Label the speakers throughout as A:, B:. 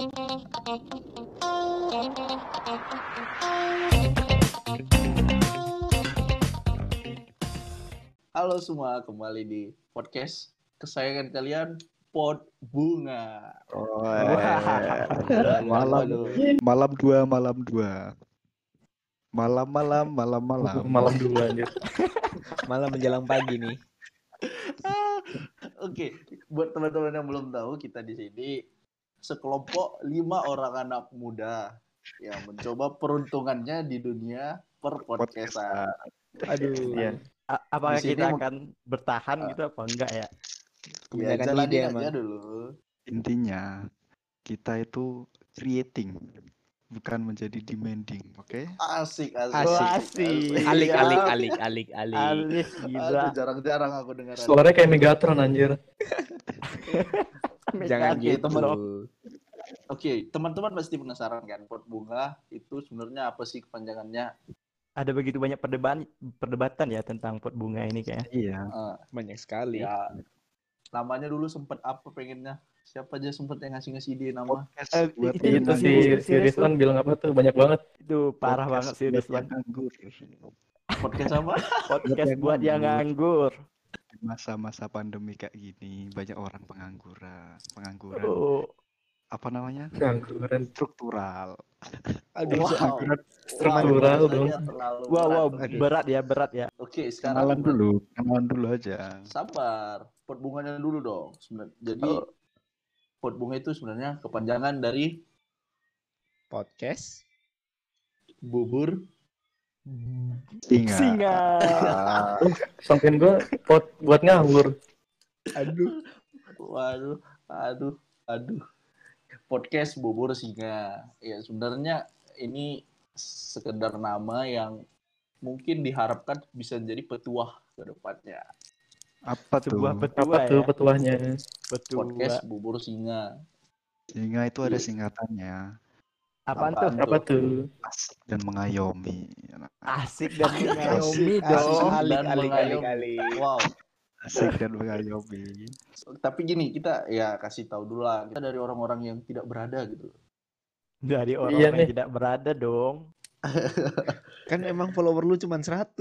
A: Halo semua, kembali di podcast kesayangan kalian Pot Bunga.
B: Oh,
C: Malam.
B: Malam dua, malam dua. Malam, malam, malam, malam.
C: Malam dua anjir.
D: Malam menjelang pagi nih.
A: Oke, buat teman-teman yang belum tahu, kita di sini sekelompok lima orang anak muda yang mencoba peruntungannya di dunia per podcastan.
D: Aduh.
C: Iya.
D: A- apakah
A: Di
D: kita akan bertahan gitu apa enggak ya?
A: Ya, jalanin aja
D: emang.
A: dulu.
B: Intinya, kita itu creating, bukan menjadi demanding, oke?
A: Asik, asik.
D: Asik.
A: asik.
D: Asik.
E: Alik,
D: Iya.
E: alik, alik, alik, alik.
D: Alis
A: Aduh,
D: gila.
A: jarang-jarang aku dengar.
C: Suaranya kayak Megatron anjir.
D: Jangan gitu.
A: teman. Oke, teman-teman pasti penasaran kan, pot bunga itu sebenarnya apa sih kepanjangannya?
D: Ada begitu banyak perdebatan perdebatan ya tentang pot bunga ini kayak.
B: Iya.
A: Eh,
E: Banyak sekali.
A: ya, namanya dulu sempet apa pengennya? Siapa aja sempet yang ngasih-ngasih ide nama?
B: Podcast
D: Eh,
B: buat
D: itu-
C: si si Rizwan bilang apa tuh banyak banget.
D: Itu parah
B: podcast
D: banget
B: yang nganggur.
A: Podcast apa?
D: Podcast buat yang nganggur.
B: Masa-masa pandemi kayak gini, banyak orang pengangguran, pengangguran.
D: Oh,
B: Apa namanya?
C: Ngangguran.
B: Struktural.
E: Aduh,
A: Wow.
C: Struktural
A: Wow,
C: dong.
D: wow, wow,
A: berat.
D: Berat ya, berat ya.
A: Oke, sekarang
B: Kenalan dulu, kenalan dulu aja.
A: sabar. Pot bunganya dulu dong. Jadi
D: Oh.
A: pot bunga itu sebenarnya kepanjangan dari
E: podcast.
A: bubur
B: Singa.
D: Singa.
C: Sampein gua pot buat nganggur.
A: Aduh. Waduh, aduh, aduh. Podcast bubur singa. Ya sebenarnya ini sekedar nama yang mungkin diharapkan bisa jadi petuah ke depannya.
B: apa tuh?
C: Apa
D: petua
C: tuh
D: ya.
C: petuahnya?
D: Petua.
A: Podcast bubur singa.
B: Singa itu ada singkatannya.
D: Apaan
A: Apaan
D: tuh?
C: Apa tuh?
B: Asik dan mengayomi.
D: Asik dan mengayomi
A: Asik
D: dong.
E: Alik,
A: dan
E: alik, alik, alik.
A: Wow.
B: Asik dan mengayomi.
A: Tapi gini, kita ya kasih tahu dulu lah. Kita dari orang-orang yang tidak berada gitu.
D: Dari orang
C: Iya
D: yang
C: nih.
D: tidak berada dong.
E: Kan emang follower lu cuma 100.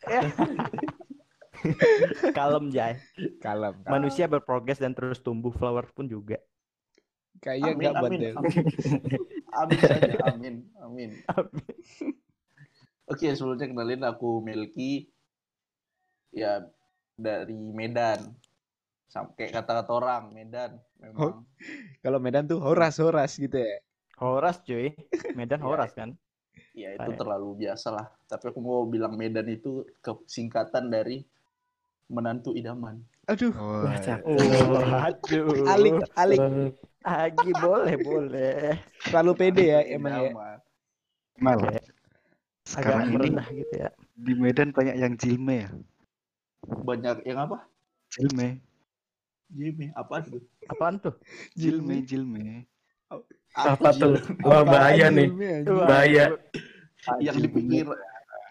D: Kalem Jai.
E: Kalem. kalem.
D: Manusia berprogres dan terus tumbuh. Flower pun juga.
E: Kayaknya
A: Amin,
E: enggak buat
A: amin,
E: Del.
A: amin. Amin saja, amin, amin. Oke, sebelumnya kenalin aku Milky. Ya, dari Medan. Sampai kata-kata orang, Medan. Memang.
E: Kalau Medan tuh horas-horas gitu ya.
D: Horas cuy. Medan
A: Iya.
D: Horas kan.
A: Ya, itu
D: Kayak-
A: terlalu biasa lah. Tapi aku mau bilang Medan itu kesingkatan dari menantu idaman.
E: Aduh.
B: Oh,
C: Wah.
D: Oh, aduh.
E: Alik, alik.
D: Agi boleh, boleh.
E: Terlalu pede ya emang ya.
B: Mal.
D: Agak
B: sekarang ini
D: gitu ya.
B: di Medan banyak yang jilme ya.
A: Banyak yang apa?
B: Jilme,
A: Jimmy, apa itu?
D: Apaan tuh?
B: jilme, jilme.
C: Apa tuh?
A: Jimmy?
C: Wah, bahaya nih. Bahaya.
A: yang
B: Jilme.
A: dipikir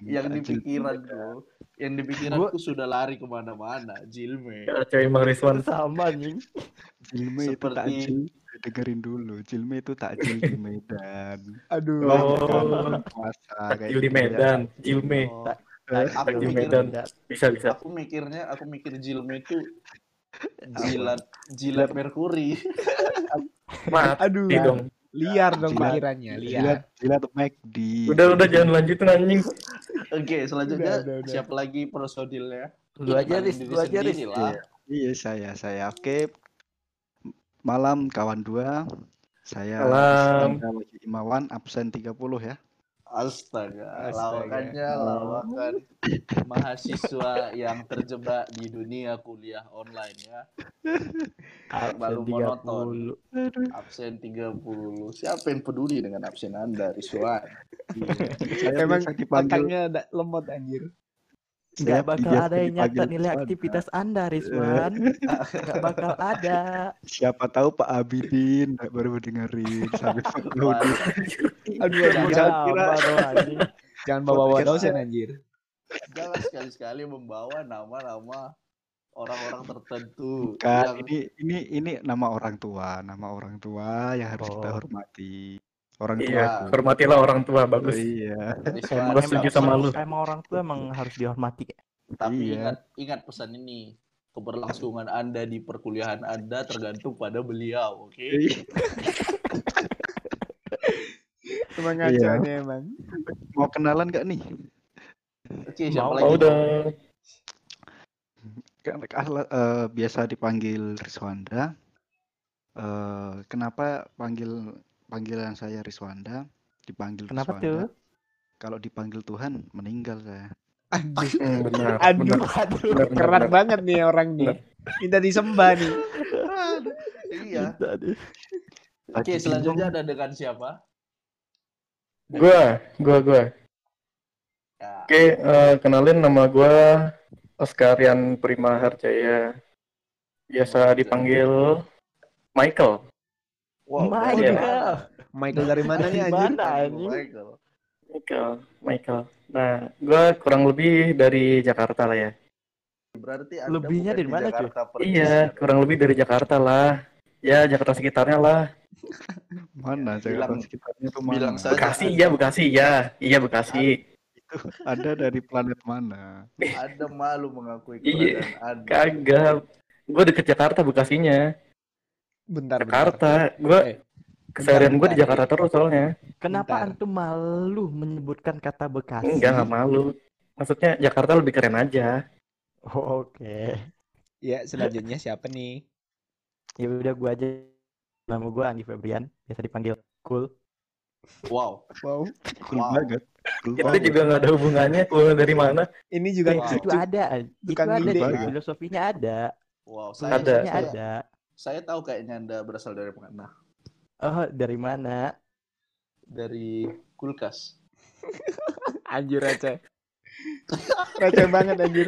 A: yang di
B: jilme.
A: pikiranku yang di pikiranku sudah lari ke mana-mana Jilme
C: Coy Bang Rizwan.
D: Sama nih.
B: Jilme itu
A: Seperti-.
B: Dengerin dulu, Jilme itu takjil di Medan.
E: Aduh.
C: Oh,
B: Puasa kayak
C: Jil di
B: gitu ya.
C: Medan.
A: Oh, aku
C: di Medan. Bisa bisa.
A: aku mikirnya aku mikir Jilme itu jilat jilat Merkuri
C: Mati
E: Aduh.
C: dong.
E: Liar dong
B: Jilat.
E: pikirannya, liar.
B: Jilat, jilat McD.
C: Udah udah jangan lanjutin anjing.
A: oke selanjutnya
E: Udah, udah, udah.
A: siapa lagi personilnya
D: Lu aja Riz, lu aja Riz.
A: lah.
B: Iya saya saya oke malam kawan dua saya
C: Malam.
B: Imawan absen 30 ya
A: Astaga,
E: Astaga.
A: lawakannya lawakan mahasiswa yang terjebak di dunia kuliah online ya. Baru monoton.
D: 30.
A: Absen 30. Siapa yang peduli dengan absen Anda, Rizwan?
B: saya
E: Emang
B: dipanggil
E: otaknya lemot anjir.
D: Nggak bakal ada yang nyatat nilai
B: Rizwan.
D: aktivitas Anda, Rizwan. Nggak bakal ada.
B: siapa tahu Pak Abidin baru dengerin sampai
A: Waduh,
E: Aduh,
A: Jangan
E: aduh, jangan,
B: kira-
E: jangan bawa-bawa dosen anjir.
A: Jangan sekali-sekali membawa nama-nama orang-orang tertentu.
B: Bukan,
A: yang-
B: ini ini ini nama orang tua, nama orang tua yang harus kita
C: Oh.
B: hormati. Orang tua
C: Iya, hormatilah orang tua,
B: Oh,
C: bagus.
B: iya.
C: Gua setuju sama lu.
D: Emang orang tua emang harus dihormati.
A: Tapi
B: Iya.
A: ingat ingat pesan ini. Keberlangsungan Anda di perkuliahan Anda tergantung pada beliau, oke?
B: Iya.
E: Emang
B: Iya.
E: ngaco nih emang.
B: Mau kenalan gak nih?
A: Oke, siapa
D: Mau,
A: lagi?
C: Udah.
B: Kan- eh, biasa dipanggil Riswanda. Eh, kenapa panggil panggilan saya Riswanda? Dipanggil
D: Kenapa
B: Riswanda.
D: tuh?
B: Kalau dipanggil Tuhan meninggal saya.
E: Aduh,
C: Hmm, benar.
E: Aduh.
C: benar.
D: Aduh.
C: Benar, benar,
E: keras
C: benar.
E: banget nih orang nih. Minta disembah nih.
A: Iya. Oke, selanjutnya ada dengan siapa?
C: Gua, gua, gua.
A: Ya,
C: Oke, eh, kenalin nama gua Oskarian Prima Harjaya. Biasa dipanggil Michael.
A: Wow,
D: Michael.
C: Iya.
E: Michael dari mana nih anjir?
D: mana, anjing?
A: Michael.
C: Michael, Michael. Nah, gua kurang lebih dari Jakarta lah ya.
A: Berarti Anda
D: Lebihnya dari mana, cuy?
C: Iya,
A: ya?
C: kurang lebih dari Jakarta lah. Ya, Jakarta sekitarnya lah.
B: Mana Jakarta
A: Bilang-
B: sekitarnya tuh
A: bilang
B: mana?
A: saja.
C: Bekasi, ya Bekasi, ya. Iya, Bekasi.
B: Ada dari planet mana?
A: Anda malu mengakui
C: Iya.
A: keberadaan Anda.
C: Kagak. Gue deket Jakarta Bekasinya.
E: Bentar, bentar.
C: Jakarta. Gue
E: Eh,
C: keseharian gue di. Jakarta terus soalnya.
D: Kenapa
E: Bentar.
D: antum malu menyebutkan kata Bekasi?
C: Enggak, nggak malu. Maksudnya Jakarta lebih keren aja.
D: Oh, Oke.
E: Ya, selanjutnya siapa nih?
D: Ya udah gua aja. Nama gua Anggi Febrian, biasa dipanggil Cool.
A: Wow.
E: Wow.
B: Cool
A: Wow.
B: banget. Cool
C: Itu
B: banget.
C: juga nggak ada hubungannya. Gue dari mana?
E: Ini juga
A: Wow.
D: Itu ada, itu ada filosofinya ada.
A: Wow, saya,
C: Ada.
D: Ada.
A: Saya tahu kayaknya Anda berasal dari mana?
D: Oh, dari mana?
A: Dari kulkas.
E: anjir receh. receh banget anjir.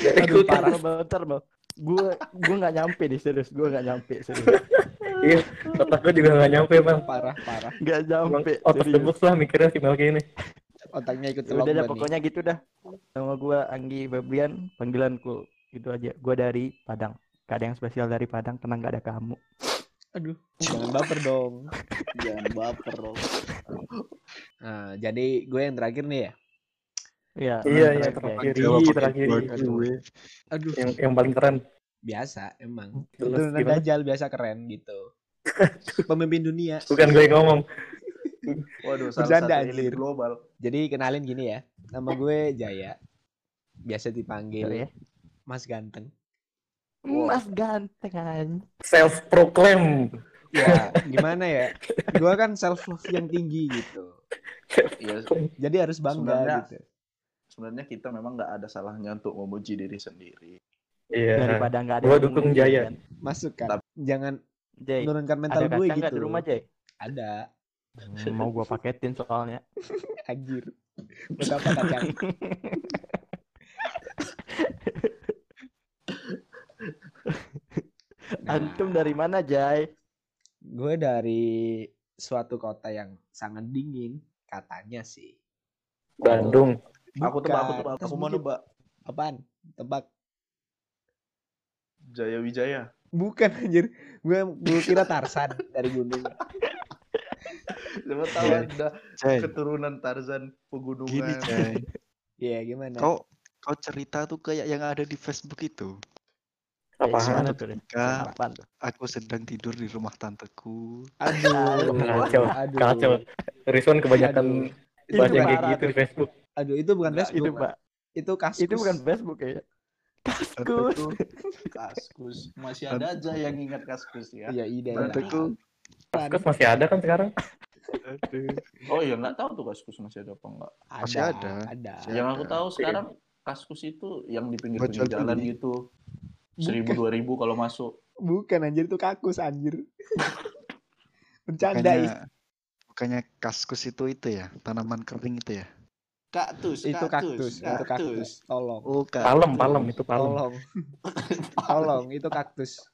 C: Dari
E: Aduh, parah.
D: Bentar, bentar, Bang. Gua gua nggak nyampe nih serius, gua nggak nyampe serius.
C: Iya, otak gue juga nggak nyampe bang.
E: Parah, parah.
D: Nggak nyampe.
C: otak
D: serius.
C: debus lah mikirnya si Melki ini.
E: Otaknya ikut
D: Ya udah dah, pokoknya gitu dah. Nama gua Anggi Febrian, panggilanku gitu aja. Gua dari Padang. Gak ada yang spesial dari Padang, tenang gak ada kamu.
E: Aduh, jangan baper dong.
A: Jangan baper dong.
E: Nah, jadi gue yang terakhir nih ya.
D: Iya,
C: Iya,
D: terakhir,
C: iya, terakhir.
B: Gua
C: Aduh.
B: gue.
E: Aduh,
C: Yang yang paling keren.
E: biasa emang.
C: Gimana?
E: Dajjal biasa keren gitu. Pemimpin dunia.
C: Bukan gue yang ngomong.
A: Waduh, salah
E: Bercanda, anjir.
A: global.
E: Jadi kenalin gini ya. Nama gue Jaya. Biasa dipanggil
D: Ya.
E: Mas Ganteng.
D: Mas ganteng anjing.
C: Self proclaim.
E: Ya, gimana ya? Gue kan self love yang tinggi gitu.
A: Iya,
E: Jadi harus bangga
A: Sebenarnya-
E: gitu.
A: sebenarnya kita memang nggak ada salahnya untuk memuji diri sendiri.
C: Iya.
D: Daripada nggak ada
C: Gua dukung Jaya.
D: kan.
E: Masuk kan. Jangan
D: Jay,
E: menurunkan mental
D: ada
E: gue gitu.
D: di rumah Jay?
E: Ada.
D: Hmm, mau gua paketin soalnya.
E: Anjir. Buat apa kacang?
D: Antum dari mana Jay?
E: gue dari suatu kota yang sangat dingin katanya sih.
C: Bandung.
A: Aku tebak, aku
E: Bukan.
A: tebak, aku mau nebak.
E: Apaan? Tebak.
A: Jaya Wijaya.
E: Bukan anjir. Gue gue kira Tarsan dari gunung.
A: Siapa tahu ada
B: Jay,
A: keturunan Tarzan
B: gini
A: pegunungan.
B: Jay.
E: Iya, gimana?
B: Kau kau cerita tuh kayak yang ada di Facebook itu.
C: Apaan?
D: Gimana tuh? Deh?
B: Ketika aku sedang tidur di rumah tanteku.
E: Aduh.
C: Kacau.
E: Aduh.
C: Kacau. Rizwan kebanyakan baca yang kayak gitu di Facebook.
E: Aduh, itu bukan
A: Enggak,
E: Facebook.
D: Itu Pak.
E: Itu kaskus.
D: Itu bukan Facebook ya. Kaskus.
B: Tanteku,
A: Kaskus. Masih ada aja yang ingat Kaskus ya.
E: Iya, ide.
B: tanteku,
C: Kaskus masih ada kan sekarang?
B: aduh.
A: Oh iya nggak tahu tuh Kaskus masih ada apa enggak.
B: Masih ada.
E: Ada.
A: Yang aku tahu sekarang Kaskus itu yang di pinggir-pinggir jalan gitu. Seribu dua ribu kalau masuk.
E: Bukan anjir itu kakus anjir. Bercanda ih.
B: Bukannya, bukannya kaskus itu itu ya, tanaman kering itu ya?
A: Kaktus,
E: Itu kaktus, itu kaktus. Tolong.
B: Oh,
C: Palem, palem itu palem.
E: Tolong. Tolong, itu kaktus.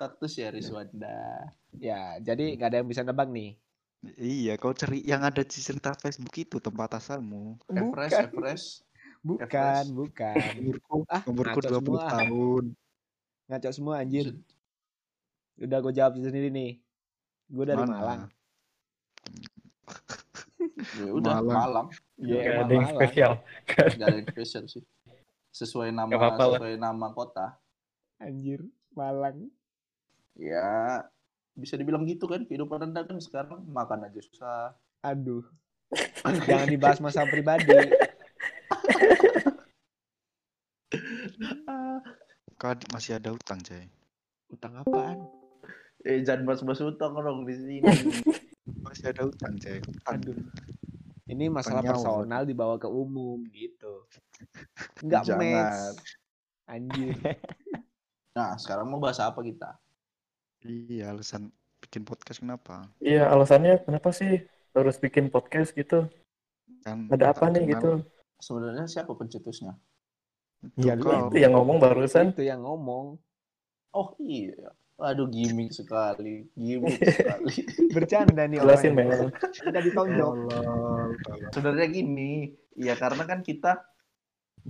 A: Kaktus ya Rizwanda.
E: Ya, jadi nggak ada yang bisa nebak nih.
B: Iya, kau cari yang ada di cerita Facebook itu tempat asalmu.
A: Everest. Everest.
E: Bukan, bukan.
B: Umurku,
E: Ah,
B: umurku
E: ngaco
B: 20
E: semua.
B: tahun.
E: Ngaco semua anjir. Udah gue jawab sendiri nih. Gue dari
B: Mana?
E: Malang.
A: Ya udah
B: Malang.
A: Malang.
E: Iya,
C: Gak ada yang spesial.
A: Gak ada yang spesial sih. Sesuai nama
C: Gak apa-apa lah.
A: sesuai nama kota.
E: Anjir, Malang.
A: Ya bisa dibilang gitu kan kehidupan anda kan sekarang makan aja susah.
E: Aduh. Jangan dibahas masalah pribadi.
B: Kak masih ada utang, Cai.
E: Utang apaan?
A: Eh jangan bahas-bahas utang dong di sini.
B: Masih ada utang. Utang.
E: Aduh. Ini masalah
B: Nyawa.
E: personal dibawa ke umum gitu. Enggak
A: Jangan.
E: match. Anjir.
A: Nah sekarang mau bahas apa kita?
B: Iya, alasan bikin podcast kenapa?
C: Iya, alasannya kenapa sih harus bikin podcast gitu?
B: Kan
C: Ada apa nih
B: kenal.
C: gitu?
A: Sebenarnya siapa pencetusnya?
B: Itu
E: Iya.
C: Itu yang ngomong barusan.
E: Itu yang ngomong.
A: Oh iya. Aduh gimmick sekali, gimmick sekali.
E: Bercanda nih
C: Jelasin. Mel.
E: Udah ditonjok.
B: Tolol, tolol.
A: Sebenarnya gini, ya karena kan kita,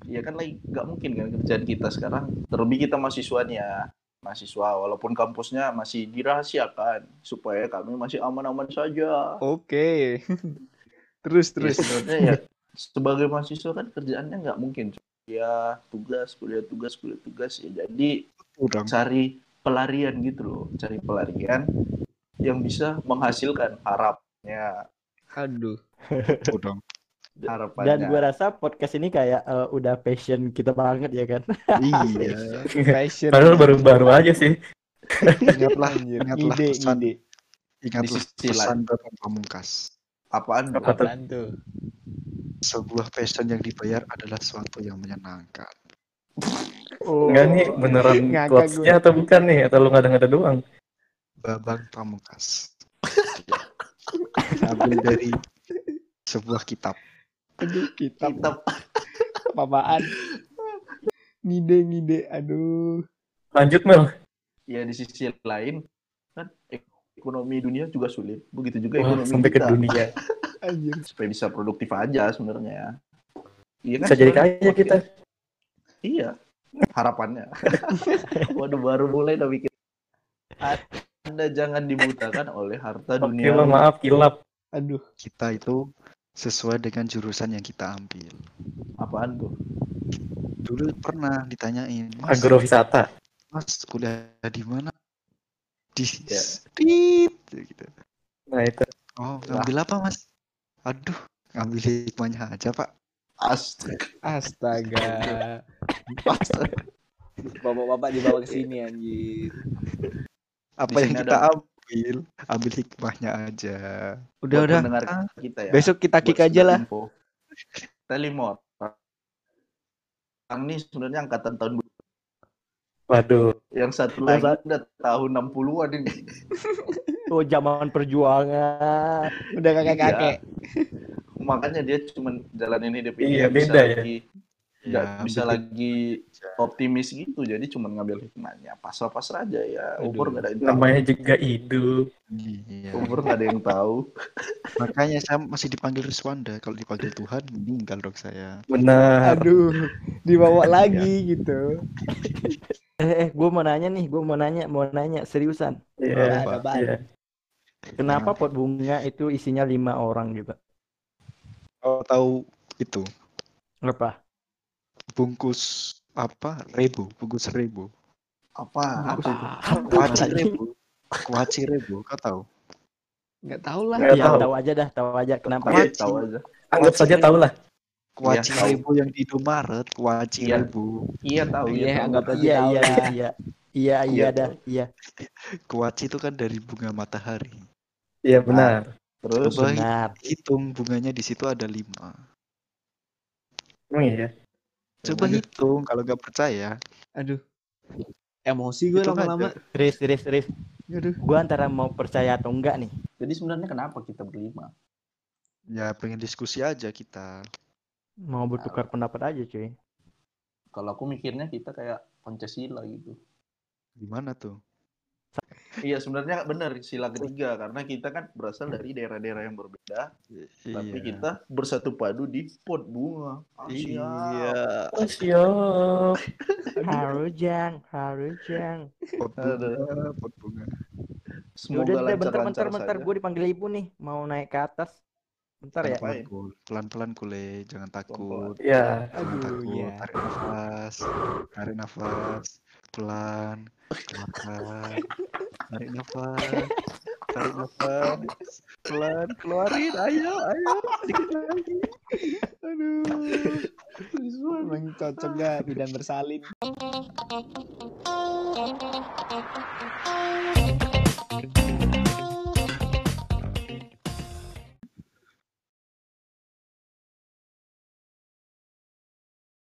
A: ya kan lagi nggak mungkin kan kerjaan kita sekarang. Terlebih kita mahasiswanya, mahasiswa walaupun kampusnya masih dirahasiakan supaya kami masih aman-aman saja.
E: Oke. terus
A: Ya,
E: terus.
A: sebenarnya ya sebagai mahasiswa kan kerjaannya nggak mungkin. Ya tugas, kuliah tugas, kuliah tugas ya. Jadi
B: Udang.
A: cari pelarian gitu loh, cari pelarian yang bisa menghasilkan harapnya,
E: Aduh.
B: Udang.
A: harapannya.
D: Dan gua rasa podcast ini kayak eh, udah passion kita banget ya kan.
B: iya.
E: Fashion.
C: Padahal baru-baru aja sih.
B: Ingatlah,
E: Anjir.
B: ingatlah
E: Ide,
B: pesan,
E: ide.
B: ingatlah
A: Di sisi
B: pesan Bapak Pamungkas.
A: Apaan?
C: Apa tuh?
E: Apaan tuh?
B: Sebuah passion yang dibayar adalah sesuatu yang menyenangkan.
D: Oh.
C: Enggak nih, beneran quotes-nya atau bukan nih? Atau lu ngada-ngada doang?
B: Babang Pamungkas. Ambil dari sebuah kitab.
E: Aduh, kitab.
A: Kitab.
E: Apaan? Ngide, ngide. Aduh.
C: Lanjut, Mel.
A: Ya di sisi lain kan ekonomi dunia juga sulit. Begitu juga
C: Wah,
A: ekonomi
C: sampai ke
A: kita.
C: dunia.
E: Anjir.
A: Supaya bisa produktif aja sebenarnya. Iya kan?
C: Bisa jadi kaya kita.
A: Iya. Harapannya. Waduh baru mulai udah bikin. Anda jangan dibutakan oleh harta
C: Oke
A: dunia.
C: lah, maaf, kilap.
E: Aduh.
B: Kita itu sesuai dengan jurusan yang kita ambil.
A: Apaan tuh?
B: Dulu pernah ditanyain, Mas,
C: Agrowisata.
B: Mas kuliah di mana? Di
A: Ya.
B: Street gitu.
C: Nah, itu.
B: Oh, ngambil apa, Mas? Aduh, ngambil hikmahnya aja, Pak.
A: Astaga.
E: Astaga. Bapak-bapak dibawa ke sini anjir.
B: Apa yang kita
A: ada-
B: ambil? Ambil hikmahnya aja.
E: Udah,
A: Buat
E: udah.
B: Ah,
A: kita ya.
E: Besok kita kick aja lah.
A: Yang ini sebenarnya angkatan tahun
C: Waduh.
A: yang satu
D: Yang
A: lagi udah tahun 60-an ini.
D: Oh zaman perjuangan.
E: Udah kakek-kakek.
A: Makanya dia cuma jalan ini dia
C: Iya, beda ya.
A: lagi nggak
B: Ya,
A: bisa
B: ambil
A: lagi optimis gitu. Jadi cuma ngambil hikmahnya. Pasrah-pasrah aja ya.
E: Aduh.
A: Umur nggak ada yang tahu.
C: Namanya juga hidup.
B: Iya.
A: Umur nggak ada yang tahu.
B: Makanya saya masih dipanggil Riswanda. Kalau dipanggil Tuhan, meninggal dong saya.
C: Benar.
E: Aduh, dibawa lagi gitu.
D: Eh, eh gue mau nanya nih, gue mau nanya, mau nanya seriusan.
C: Iya.
E: Apa, apaan?
C: Iya.
D: Kenapa pot bunga itu isinya lima orang gitu?
B: Kau tahu itu
D: Apa?
B: bungkus apa? Rebu, bungkus rebu.
A: Apa? Apa itu?
B: Kuaci rebu. Kuaci rebu, kau tahu?
E: Nggak tahu lah.
C: Nggak
D: Iya,
C: tahu.
D: tahu aja dah, tahu aja kenapa.
A: Iya, tahu aja.
C: Anggap saja tahu lah.
B: Kuaci
A: Iya, tahu.
B: rebu yang di Indomaret, kuaci
A: Iya.
B: rebu.
A: Iya tahu.
E: Iya,
A: tahu.
E: anggap aja
D: Iya,
E: tahu
D: iya, iya, iya, iya, iya
A: Iya,
D: dah, iya.
B: Kuaci itu kan dari bunga matahari.
C: Iya, benar.
A: Terus
B: Coba
D: Benar.
B: hitung bunganya di situ ada lima.
C: Emang iya.
B: Coba
E: Aduh.
B: hitung kalau nggak percaya.
E: Aduh. Emosi gue lama-lama.
D: Riz, Riz, Riz.
E: Aduh.
D: Gue antara mau percaya atau enggak nih.
A: jadi sebenarnya kenapa kita berlima?
B: Ya pengen diskusi aja kita.
D: Mau bertukar pendapat aja cuy.
A: Kalau aku mikirnya kita kayak Pancasila gitu.
B: Gimana tuh?
A: Iya sebenarnya benar sila ketiga karena kita kan berasal dari daerah-daerah yang berbeda, tapi
B: Iya.
A: kita bersatu padu di pot bunga.
B: Iya.
A: siap.
D: Harujang, harujang.
B: Pot bunga, pot bunga.
D: Ya
A: Semoga
D: udah, udah, bentar, bentar, bentar.
A: saja.
D: Gue dipanggil ibu nih, mau naik ke atas. Bentar ya.
B: Pelan-pelan, Kul. Pelan-pelan kule, jangan takut.
C: Ya.
B: Jangan
E: Aduh,
B: takut.
E: iya.
B: Tarik nafas. Tarik nafas. Pelan. Keluarkan. Tarik nafas. Tarik nafas. Pelan. Keluarin. Ayo, ayo. Sedikit lagi. Aduh.
E: Emang cocok gak bidan bersalin?